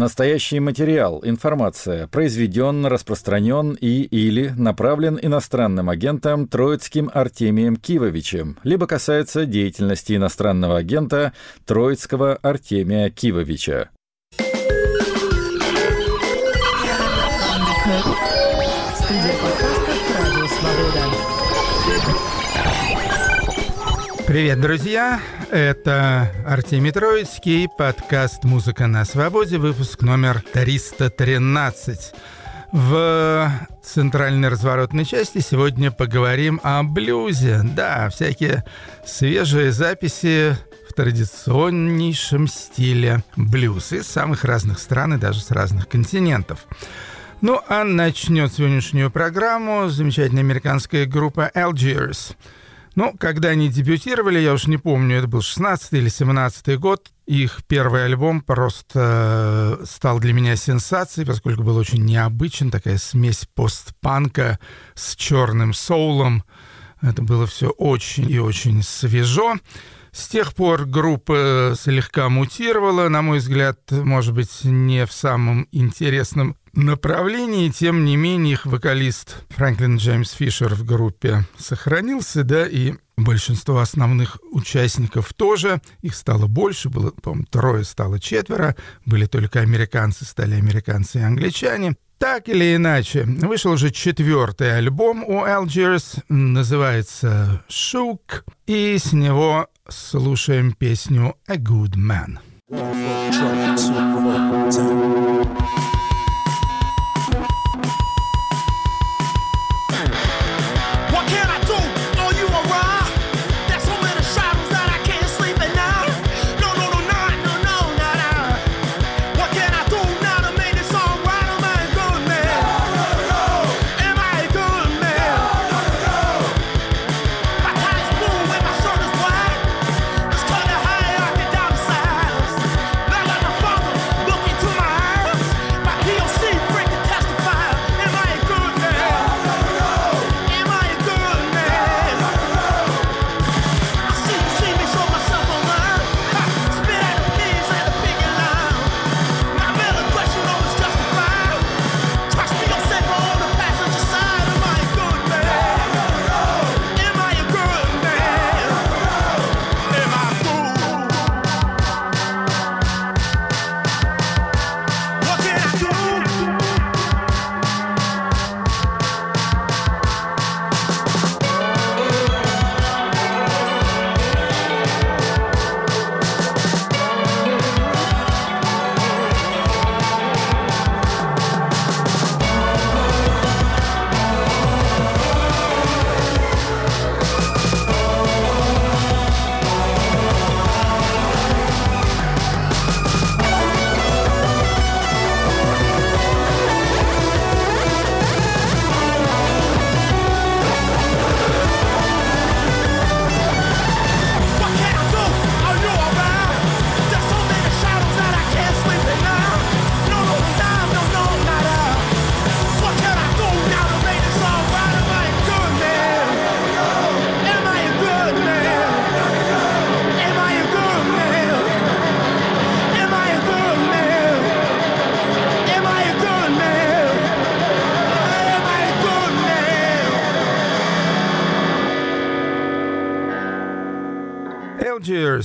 Настоящий материал, информация произведен, распространен и или направлен иностранным агентом Троицким Артемием Кивовичем, либо касается деятельности иностранного агента Троицкого Артемия Кивовича. Студия Привет, друзья! Это Артемий Троицкий, подкаст «Музыка на свободе», выпуск номер 313. В центральной разворотной части сегодня поговорим о блюзе. Да, всякие свежие записи в традиционнейшем стиле блюз из самых разных стран и даже с разных континентов. Ну, а начнет сегодняшнюю программу замечательная американская группа Algiers – ну, когда они дебютировали, я уж не помню, это был 16 или 17 год, их первый альбом просто э, стал для меня сенсацией, поскольку был очень необычен, такая смесь постпанка с черным соулом. Это было все очень и очень свежо. С тех пор группа слегка мутировала, на мой взгляд, может быть, не в самом интересном направлении, тем не менее, их вокалист Фрэнклин Джеймс Фишер в группе сохранился, да, и большинство основных участников тоже. Их стало больше, было, по-моему, трое, стало четверо. Были только американцы, стали американцы и англичане. Так или иначе, вышел уже четвертый альбом у Algiers, называется «Shook», и с него слушаем песню «A Good Man».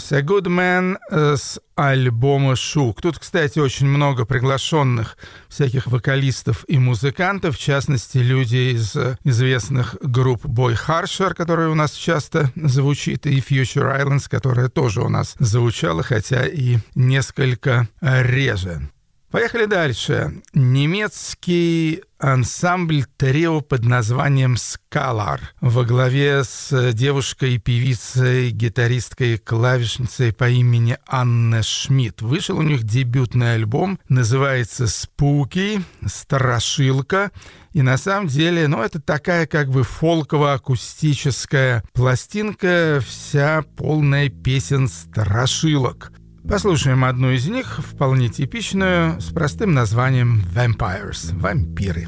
Years, A Good Man э, с альбома «Шук». Тут, кстати, очень много приглашенных всяких вокалистов и музыкантов, в частности, люди из э, известных групп Boy Harsher, которая у нас часто звучит, и Future Islands, которая тоже у нас звучала, хотя и несколько реже. Поехали дальше. Немецкий ансамбль трио под названием «Скалар» во главе с девушкой, певицей, гитаристкой, клавишницей по имени Анна Шмидт. Вышел у них дебютный альбом, называется «Спуки», «Страшилка». И на самом деле, ну, это такая как бы фолково-акустическая пластинка, вся полная песен страшилок. Послушаем одну из них, вполне типичную, с простым названием «Vampires» — «Вампиры».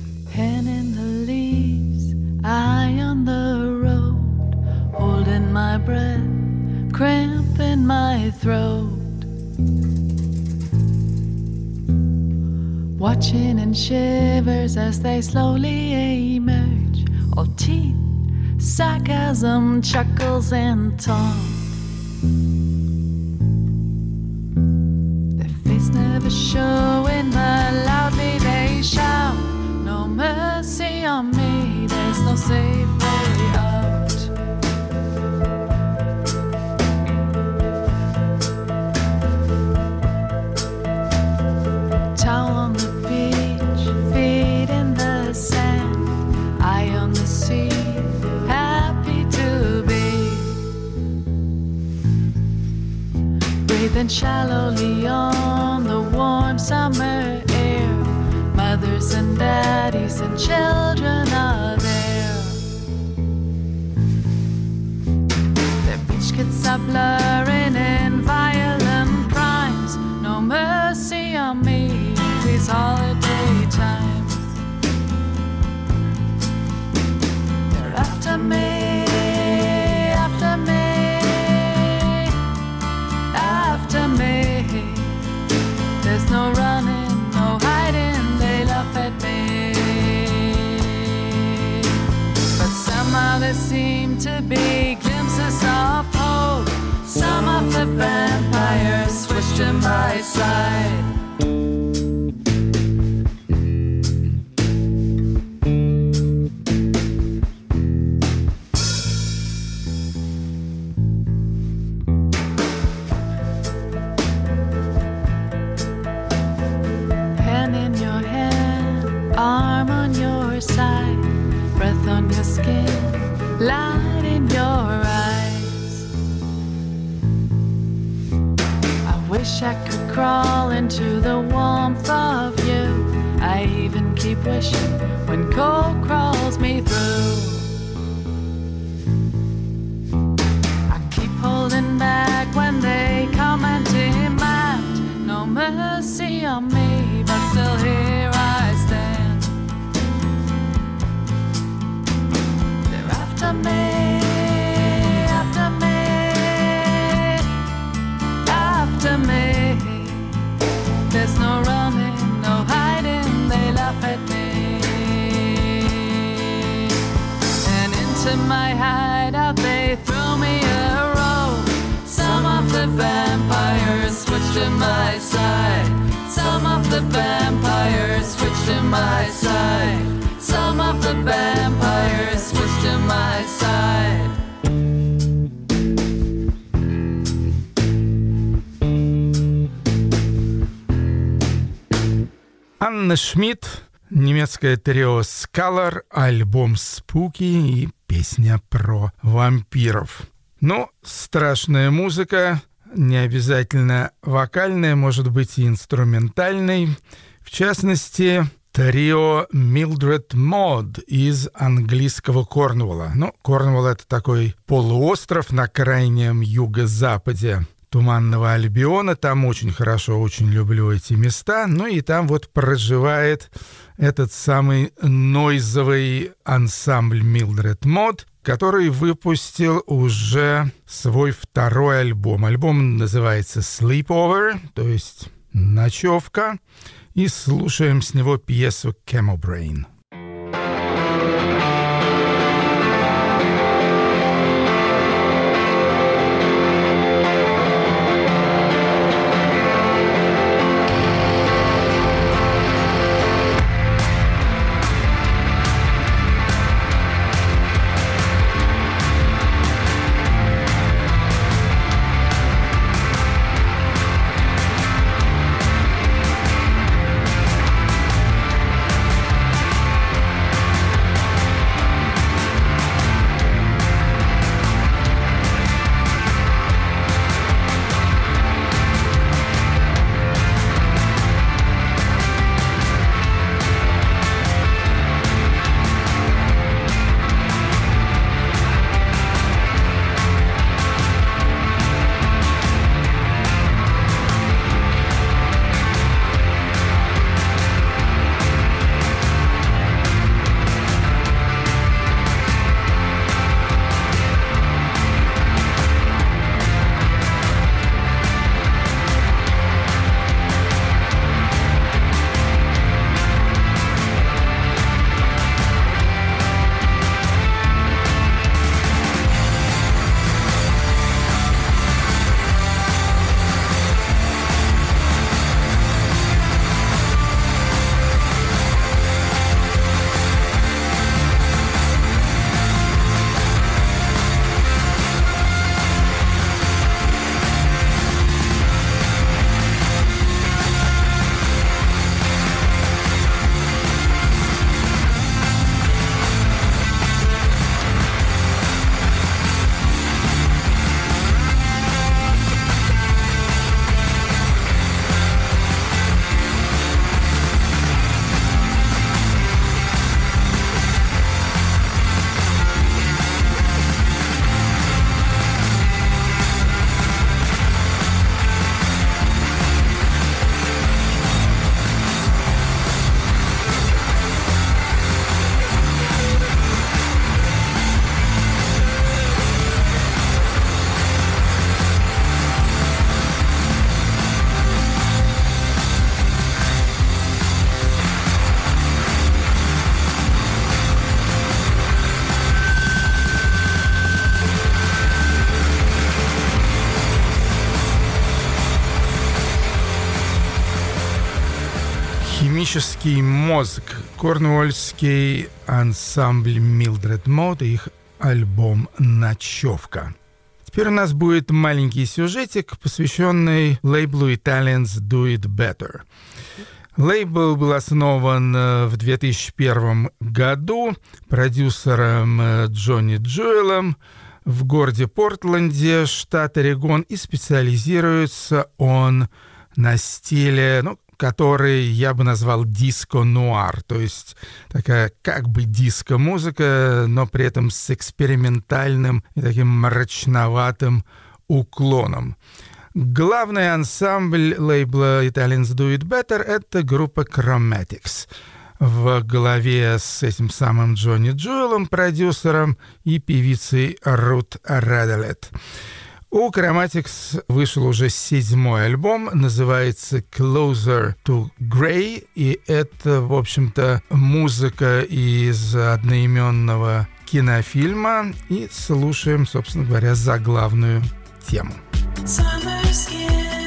Holding my breath, cramp in my throat. watching in shivers as they slowly emerge. All teeth, sarcasm, chuckles, and taunt. Breathing shallowly on the warm summer air. Mothers and daddies and children are wish I could crawl into the warmth of you. I even keep wishing when cold crawls me through. I keep holding back when they come and demand no mercy on me, my side. Some of the vampires switch to my side. Анна Шмидт, немецкое трио Scholar, альбом «Спуки» и песня про вампиров. Ну, страшная музыка, не обязательно вокальная, может быть и инструментальной. В частности, трио Mildred Mod из английского Корнуолла. Ну, Корнуолл — это такой полуостров на крайнем юго-западе Туманного Альбиона. Там очень хорошо, очень люблю эти места. Ну и там вот проживает этот самый нойзовый ансамбль Mildred Mod, который выпустил уже свой второй альбом. Альбом называется Sleepover, то есть ночевка. И слушаем с него пьесу Camel Brain. Химический мозг. Корнуольский ансамбль Милдред Мод и их альбом «Ночевка». Теперь у нас будет маленький сюжетик, посвященный лейблу Italians Do It Better. Лейбл был основан э, в 2001 году продюсером э, Джонни Джоэлом в городе Портленде, штат Орегон, и специализируется он на стиле, ну, который я бы назвал диско-нуар, то есть такая как бы диско-музыка, но при этом с экспериментальным и таким мрачноватым уклоном. Главный ансамбль лейбла Italians Do It Better — это группа Chromatics в главе с этим самым Джонни Джоэлом, продюсером и певицей Рут Радалет. У Chromatics вышел уже седьмой альбом, называется Closer to Grey, и это, в общем-то, музыка из одноименного кинофильма, и слушаем, собственно говоря, заглавную тему. Summer skin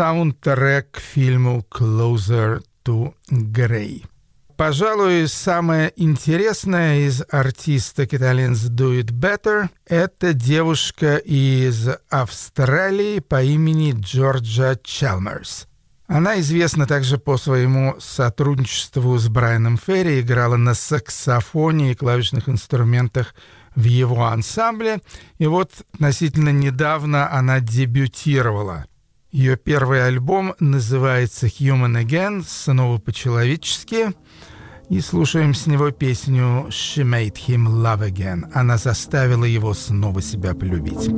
саундтрек к фильму «Closer to Grey». Пожалуй, самое интересное из артисток Italians Do It Better — это девушка из Австралии по имени Джорджа Чалмерс. Она известна также по своему сотрудничеству с Брайаном Ферри, играла на саксофоне и клавишных инструментах в его ансамбле. И вот относительно недавно она дебютировала. Ее первый альбом называется «Human Again», снова по-человечески. И слушаем с него песню «She made him love again». Она заставила его снова себя полюбить.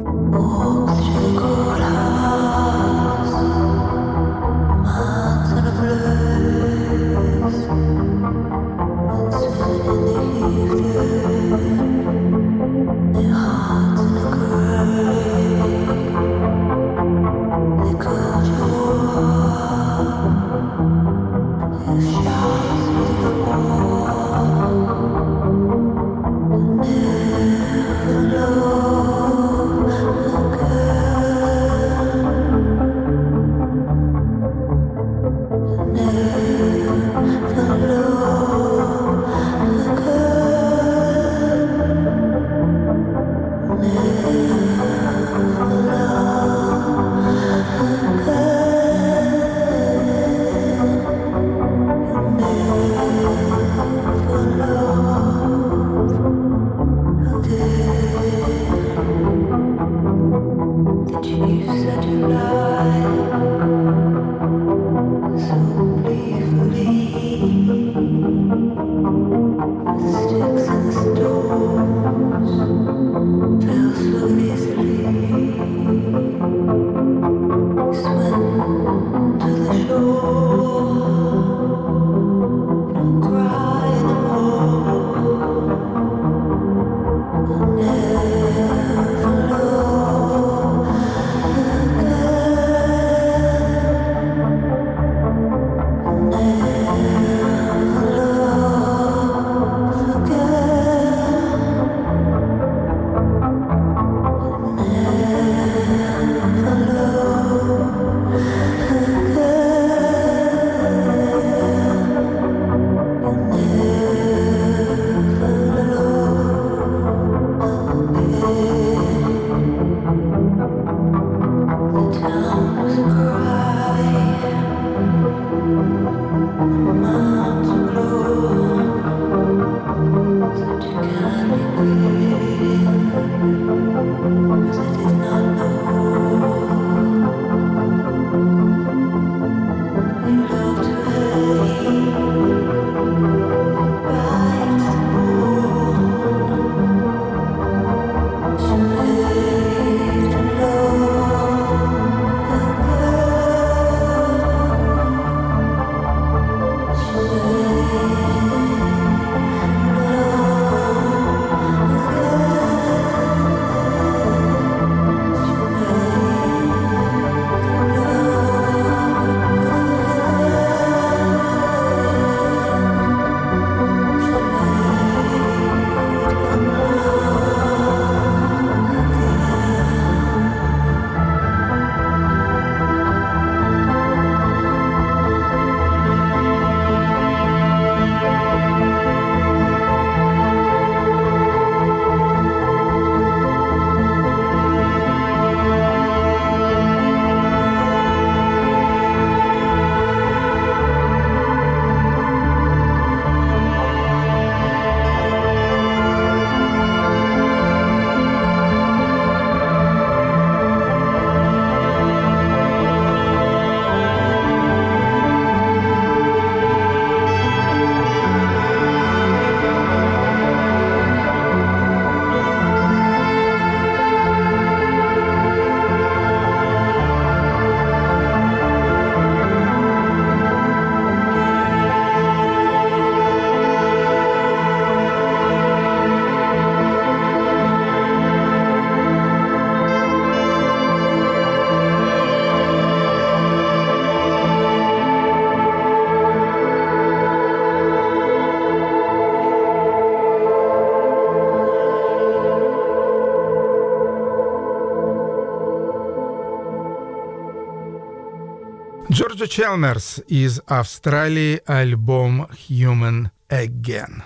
Джорджа Челмерс из Австралии, альбом «Human Again».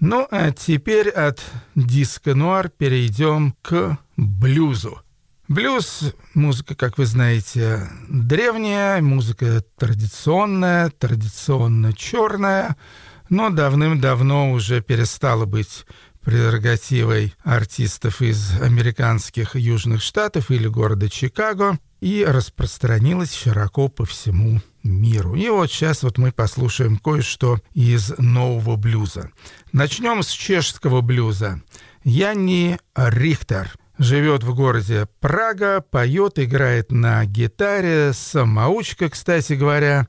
Ну, а теперь от диско-нуар перейдем к блюзу. Блюз – музыка, как вы знаете, древняя, музыка традиционная, традиционно черная, но давным-давно уже перестала быть прерогативой артистов из американских южных штатов или города Чикаго и распространилась широко по всему миру. И вот сейчас вот мы послушаем кое-что из нового блюза. Начнем с чешского блюза. Янни Рихтер живет в городе Прага, поет, играет на гитаре, самоучка, кстати говоря.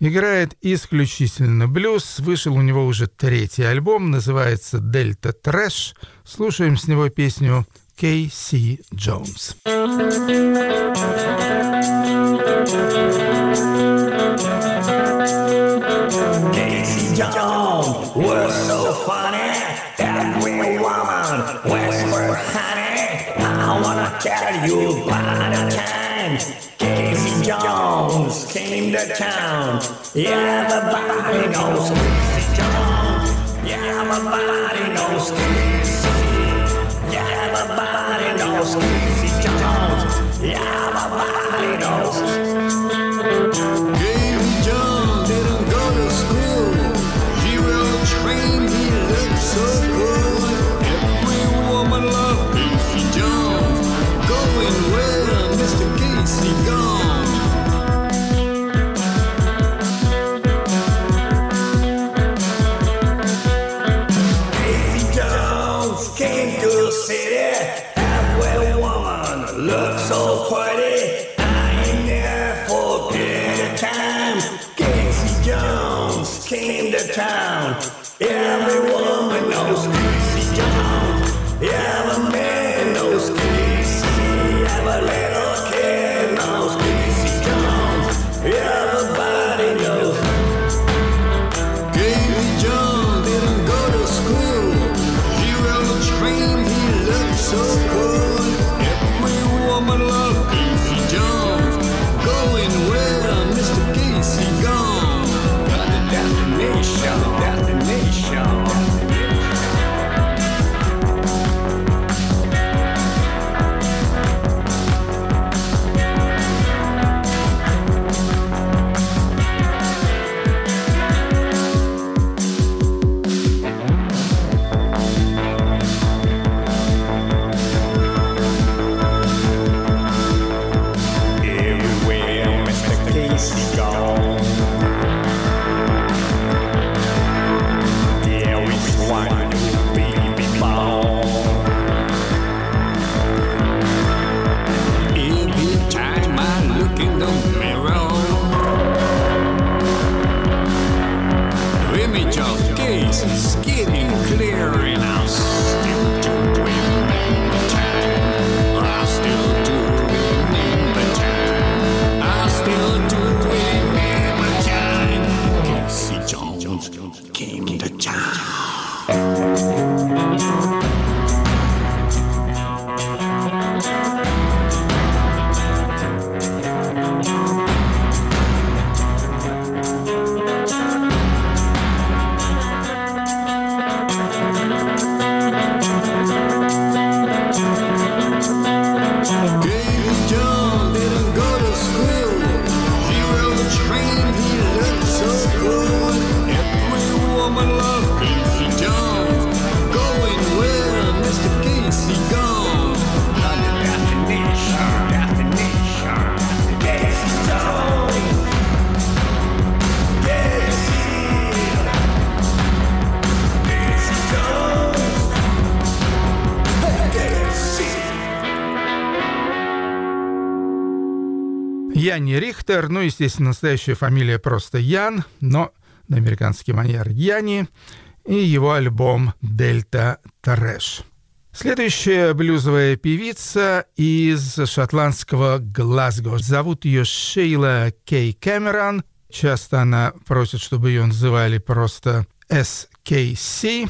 Играет исключительно блюз. Вышел у него уже третий альбом, называется «Дельта Трэш». Слушаем с него песню K.C. Jones. Jones, so funny. Every woman honey. I wanna tell you by the time. Casey Jones came to town. Yeah, everybody knows Casey Jones. Yeah, everybody skis. Yeah, my body knows. Янни Рихтер, ну, естественно, настоящая фамилия просто Ян, но на американский манер Яни, и его альбом «Дельта Трэш». Следующая блюзовая певица из шотландского Глазго. Зовут ее Шейла Кей Кэмерон. Часто она просит, чтобы ее называли просто SKC.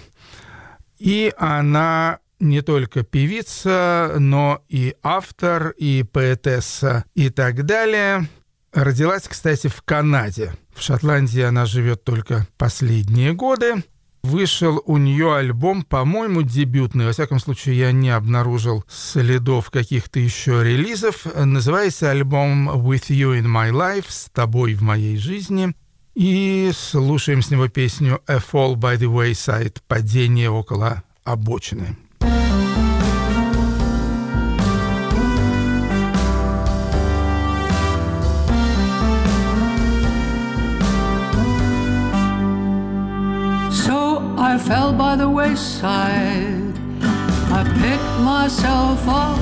И она не только певица, но и автор, и поэтесса, и так далее. Родилась, кстати, в Канаде. В Шотландии она живет только последние годы. Вышел у нее альбом, по-моему, дебютный. Во всяком случае, я не обнаружил следов каких-то еще релизов. Называется альбом «With You in My Life» «С тобой в моей жизни». И слушаем с него песню «A Fall by the Wayside» «Падение около обочины». I fell by the wayside. I picked myself up.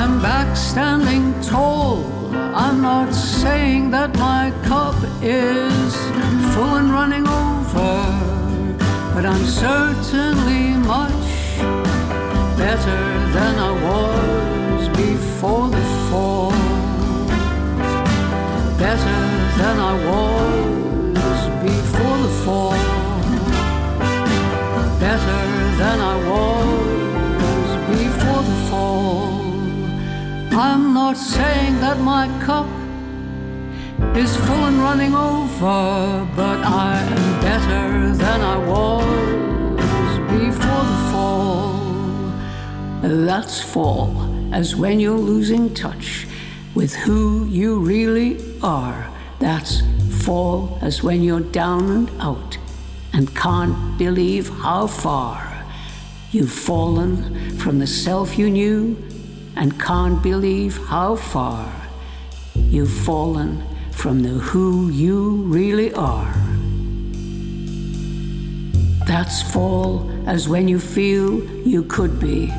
I'm back standing tall. I'm not saying that my cup is full and running over, but I'm certainly much better than I was before not saying that my cup is full and running over, but I am better than I was before the fall. That's fall, as when you're losing touch with who you really are. That's fall, as when you're down and out and can't believe how far you've fallen from the self you knew and can't believe how far you've fallen from the who you really are. That's fall as when you feel you could be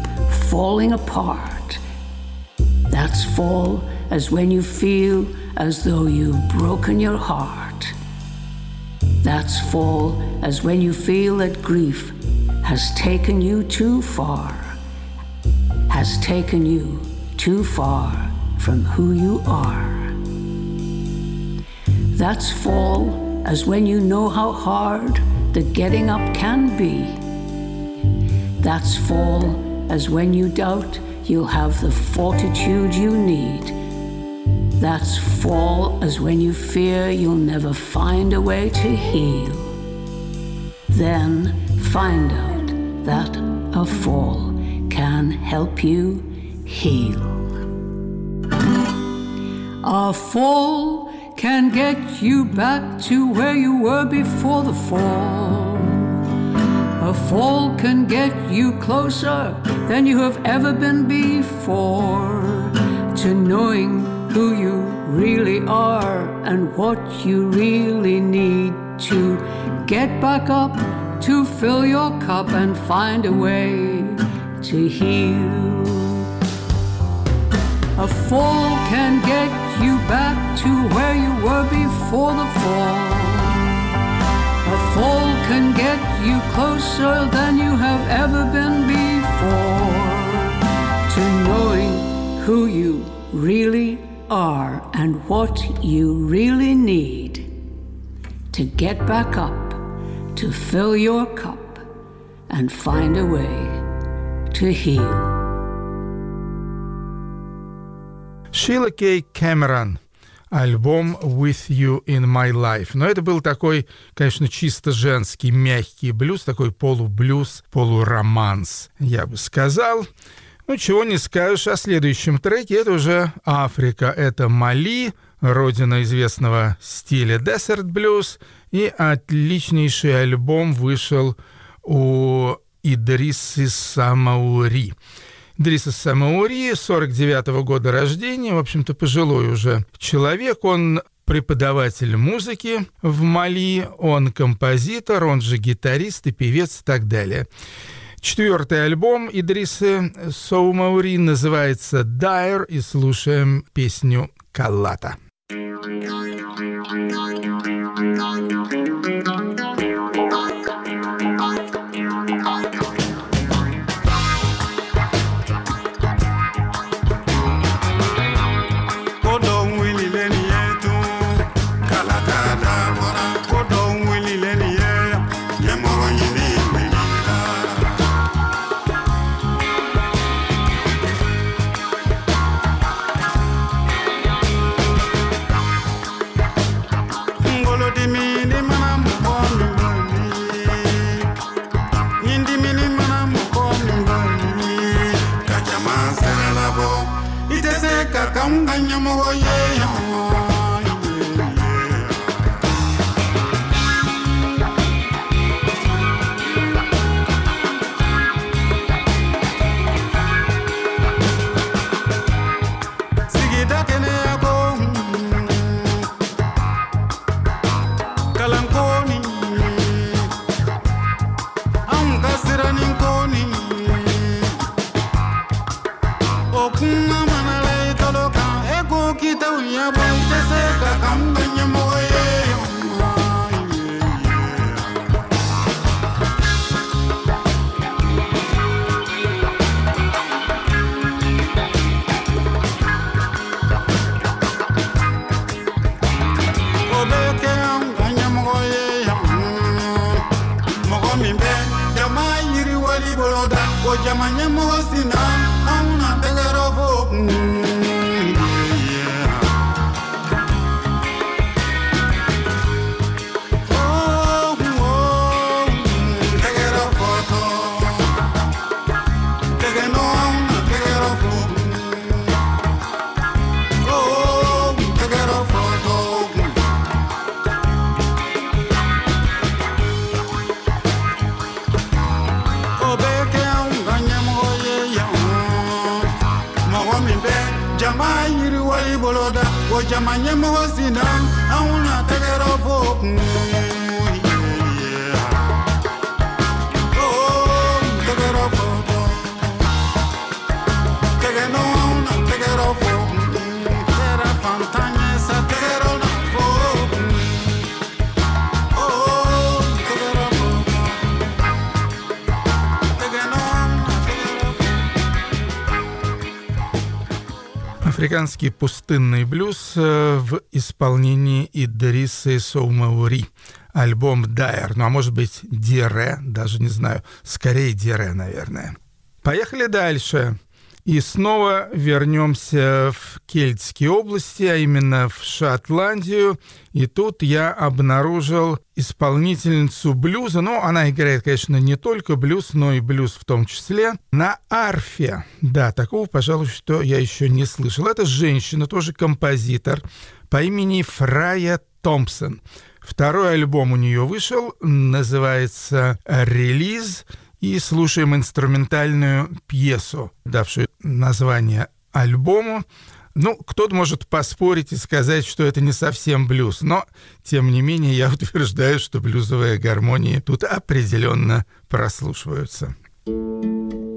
falling apart. That's fall as when you feel as though you've broken your heart. That's fall as when you feel that grief has taken you too far, has taken you too far from who you are. That's fall as when you know how hard the getting up can be. That's fall as when you doubt you'll have the fortitude you need. That's fall as when you fear you'll never find a way to heal. Then find out that a fall can help you heal. A fall can get you back to where you were before the fall. A fall can get you closer than you have ever been before to knowing who you really are and what you really need to get back up to fill your cup and find a way to heal. A fall can get you back to where you were before the fall. A fall can get you closer than you have ever been before to knowing who you really are and what you really need to get back up, to fill your cup, and find a way to heal. Шила Кей Кэмерон. Альбом «With You in My Life». Но это был такой, конечно, чисто женский, мягкий блюз, такой полублюз, полуроманс, я бы сказал. Ну, чего не скажешь о следующем треке. Это уже Африка, это Мали, родина известного стиля Blues. И отличнейший альбом вышел у Идрисы Самаури. Дриса Самаури, 49 -го года рождения, в общем-то, пожилой уже человек. Он преподаватель музыки в Мали, он композитор, он же гитарист и певец и так далее. Четвертый альбом Идрисы Соумаури называется «Дайр» и слушаем песню «Калата». Kodɔn hoje, amanhã morro assim não. I am aware. Африканский пустынный блюз э, в исполнении Идрисы Соумаури. Альбом «Дайер», ну а может быть «Дире», даже не знаю, скорее «Дире», наверное. Поехали дальше. И снова вернемся в Кельтские области, а именно в Шотландию. И тут я обнаружил исполнительницу блюза. Ну, она играет, конечно, не только блюз, но и блюз в том числе. На арфе. Да, такого, пожалуй, что я еще не слышал. Это женщина, тоже композитор, по имени Фрая Томпсон. Второй альбом у нее вышел, называется «Релиз», и слушаем инструментальную пьесу, давшую название альбому. Ну, кто-то может поспорить и сказать, что это не совсем блюз, но, тем не менее, я утверждаю, что блюзовые гармонии тут определенно прослушиваются. Thank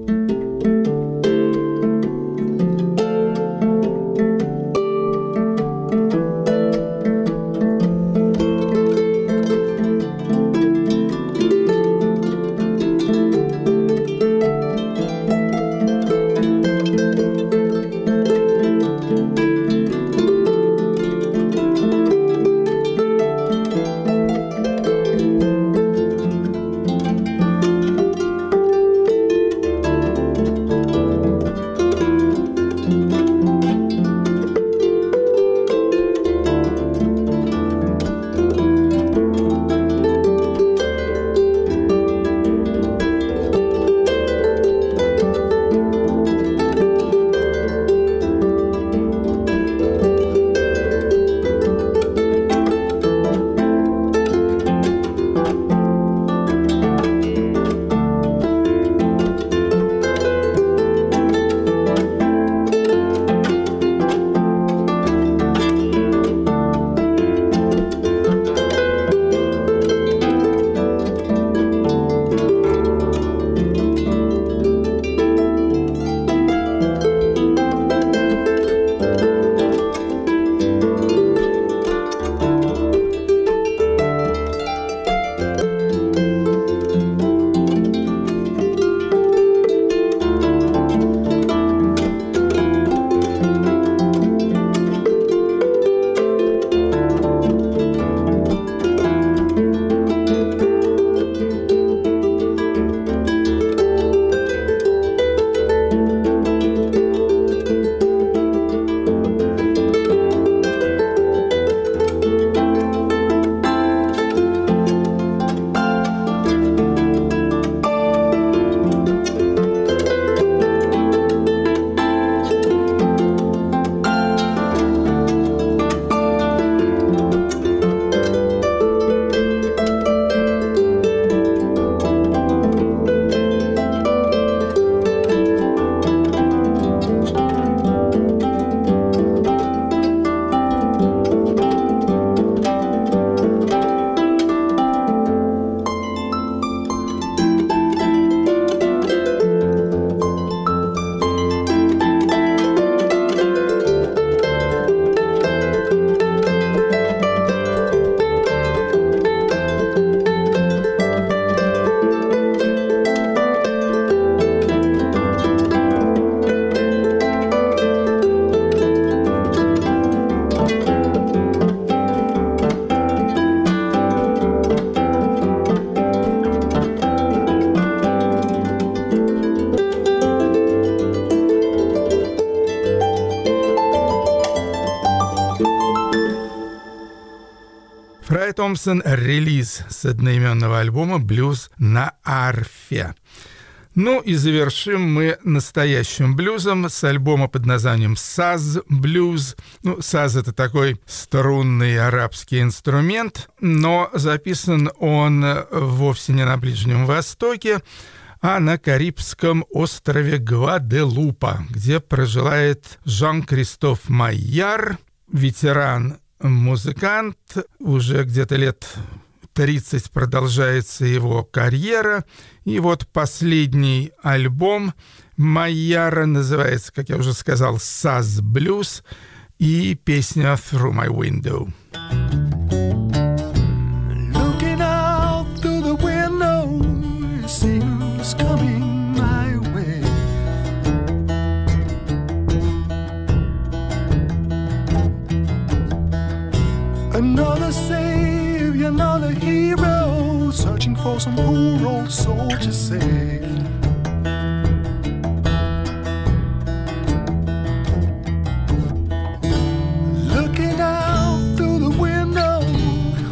Томпсон релиз с одноименного альбома «Блюз на арфе». Ну и завершим мы настоящим блюзом с альбома под названием «Саз Блюз». Ну, саз — это такой струнный арабский инструмент, но записан он вовсе не на Ближнем Востоке, а на Карибском острове Гваделупа, где проживает Жан-Кристоф Майяр, ветеран-музыкант, уже где-то лет 30 продолжается его карьера. И вот последний альбом Майяра называется, как я уже сказал, «Саз Блюз» и песня «Through My Window». Some poor old to save. Looking out through the window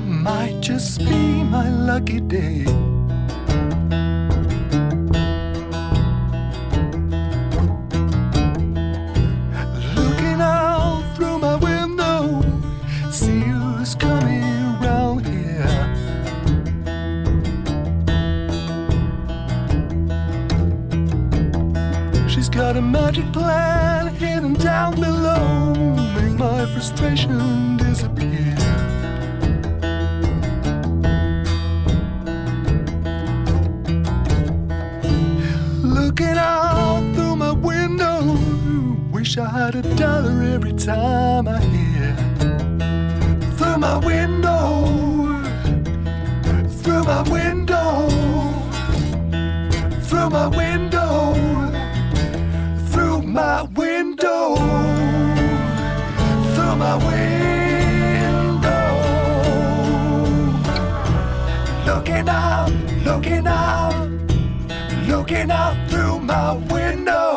might just be my lucky day. She's got a magic plan hidden down below, make my frustration disappear. Looking out through my window, wish I had a dollar every time I hear. Through my window, through my window, through my window, my window, through my window. Looking out, looking out, looking out through my window,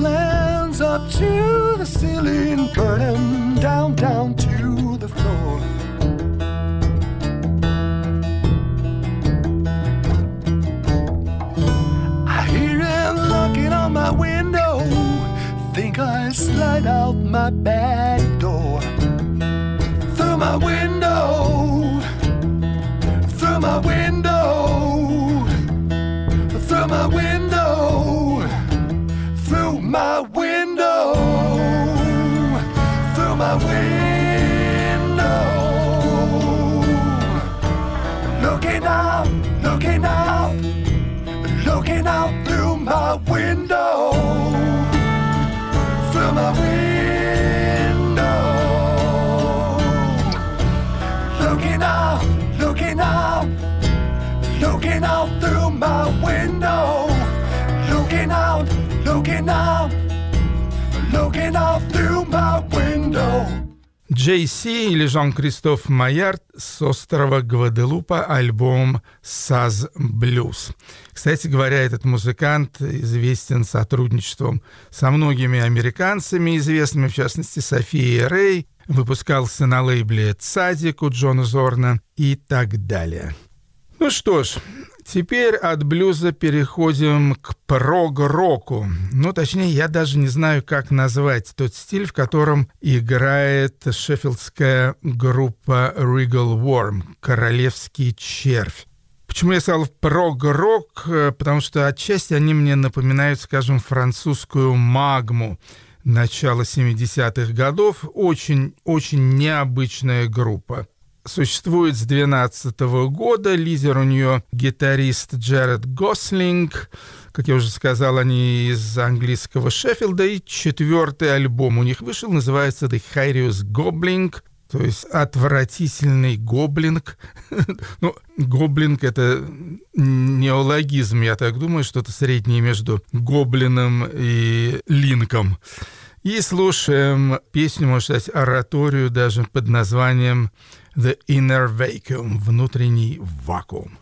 plans up to the ceiling, burn 'em down, down to the floor. I hear him knocking on my window. Think I slide out my back door. Through my window. Through my window. Джей Си или Жан-Кристоф Майард с острова Гваделупа альбом «Саз Блюз». Кстати говоря, этот музыкант известен сотрудничеством со многими американцами, известными, в частности, Софией Рэй, выпускался на лейбле «Цадик» у Джона Зорна и так далее. Ну что ж, теперь от блюза переходим к прог-року. Ну, точнее, я даже не знаю, как назвать тот стиль, в котором играет шеффилдская группа Regal Worm, «Королевский червь». Почему я сказал прог-рок? Э, Потому что отчасти они мне напоминают, скажем, французскую магму начала 70-х годов. Очень-очень необычная группа. Существует с 2012 года. Лидер у нее гитарист Джаред Гослинг. Как я уже сказал, они из английского Шеффилда. И четвертый альбом у них вышел, называется The Harius Gobbling. То есть отвратительный гоблинг. ну, гоблинг — это неологизм, я так думаю, что-то среднее между гоблином и линком. И слушаем песню, можно сказать, ораторию даже под названием The Inner Vacuum — внутренний вакуум.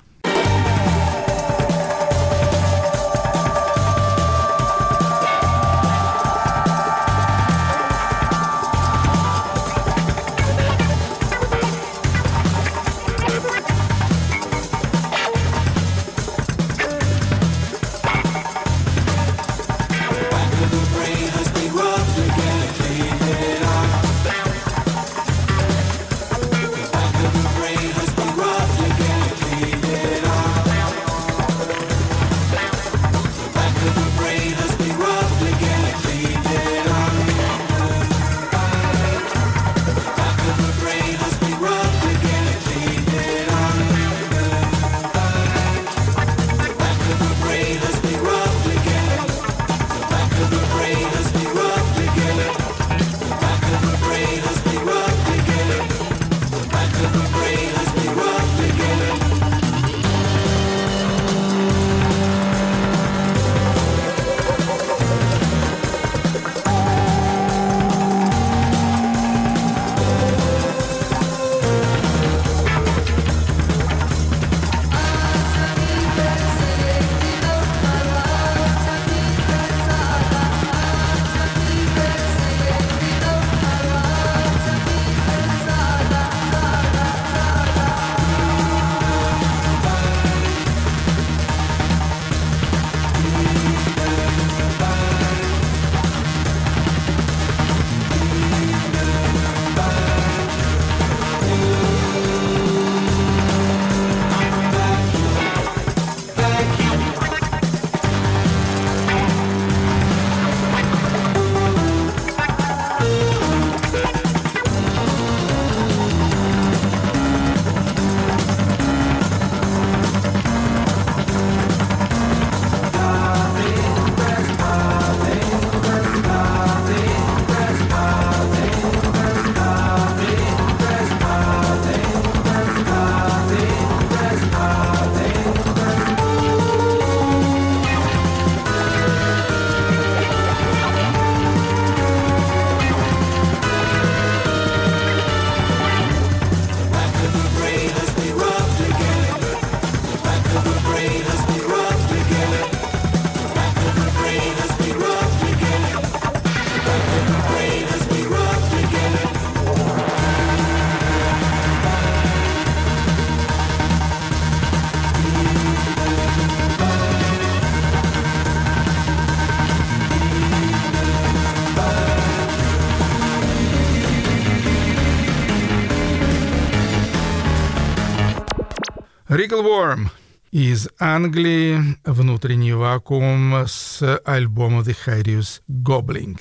Regal Worm из Англии, внутренний вакуум с альбома The Harius Gobbling.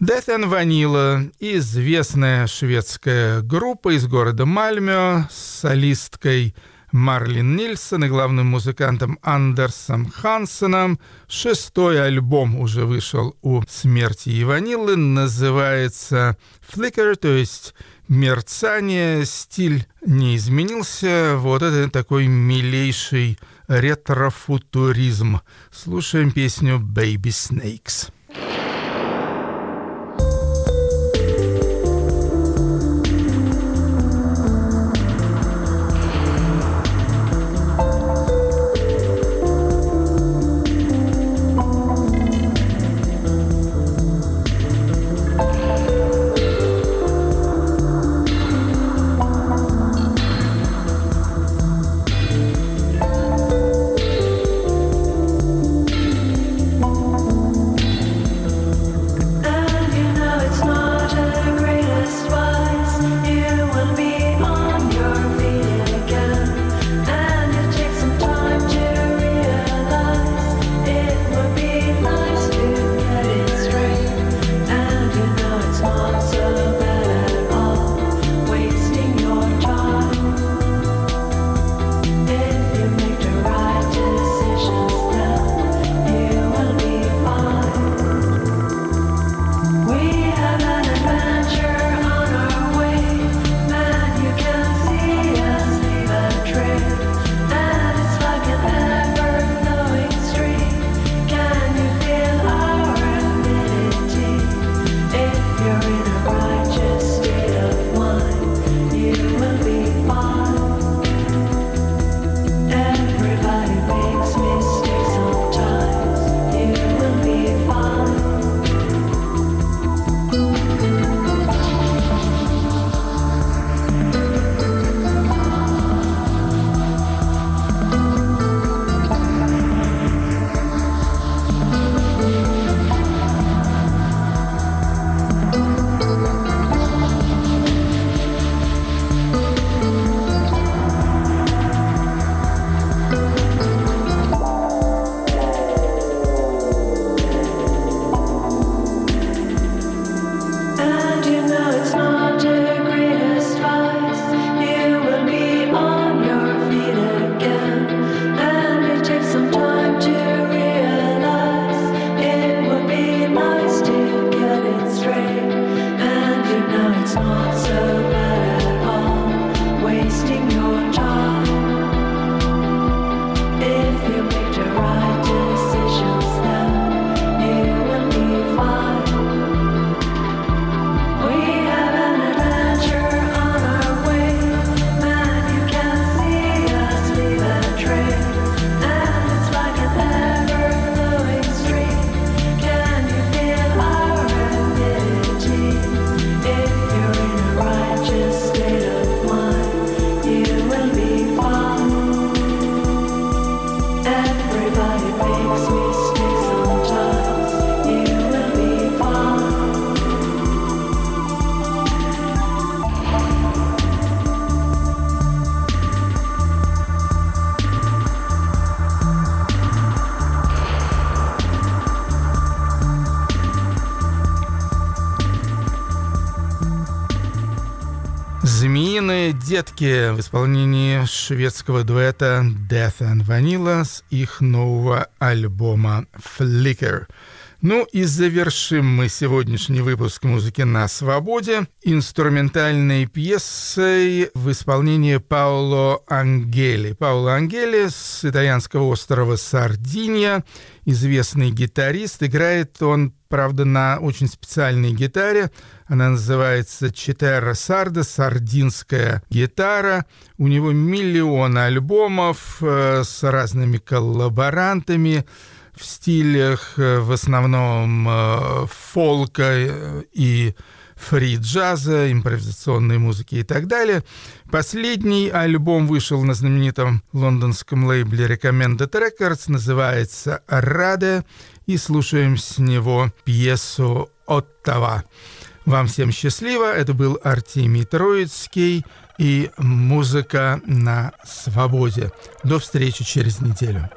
Death and Vanilla – известная шведская группа из города Мальмё с солисткой Марлин Нильсон и главным музыкантом Андерсом Хансеном. Шестой альбом уже вышел у «Смерти и Ваниллы», называется «Flicker», то есть мерцание, стиль не изменился. Вот это такой милейший ретрофутуризм. Слушаем песню «Baby Snakes». Детки в исполнении шведского дуэта Death and Vanilla с их нового альбома Flicker. Ну и завершим мы сегодняшний выпуск музыки на свободе инструментальной пьесой в исполнении Пауло Ангели. Пауло Ангели с итальянского острова Сардинья, известный гитарист. Играет он, правда, на очень специальной гитаре. Она называется Читерра Сарда, сардинская гитара. У него миллион альбомов э, с разными коллаборантами в стилях э, в основном э, фолка э, и фри-джаза, импровизационной музыки и так далее. Последний альбом вышел на знаменитом лондонском лейбле Recommended Records, называется «Раде», и слушаем с него пьесу «Оттава». Вам всем счастливо. Это был Артемий Троицкий и музыка на свободе. До встречи через неделю.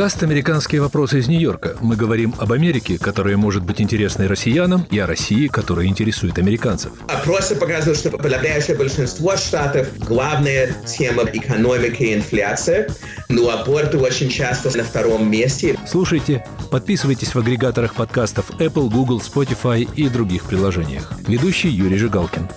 Подкаст «Американские вопросы из Нью-Йорка». Мы говорим об Америке, которая может быть интересной россиянам, и о России, которая интересует американцев. А Просто показывают, что подавляющее большинство штатов главная тема экономики и инфляция, но аборты очень часто на втором месте. Слушайте, подписывайтесь в агрегаторах подкастов Apple, Google, Spotify и других приложениях. Ведущий Юрий Жигалкин.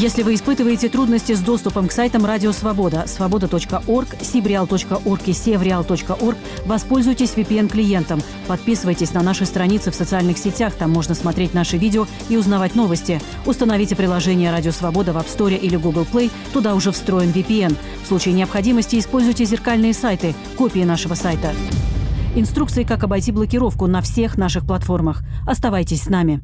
Если вы испытываете трудности с доступом к сайтам Радио Свобода, свобода.орг, сибреал.орг и севреал.орг, воспользуйтесь VPN-клиентом. Подписывайтесь на наши страницы в социальных сетях, там можно смотреть наши видео и узнавать новости. Установите приложение Радио Свобода в App Store или Google Play, туда уже встроен VPN. В случае необходимости используйте зеркальные сайты, копии нашего сайта. Инструкции, как обойти блокировку на всех наших платформах. Оставайтесь с нами.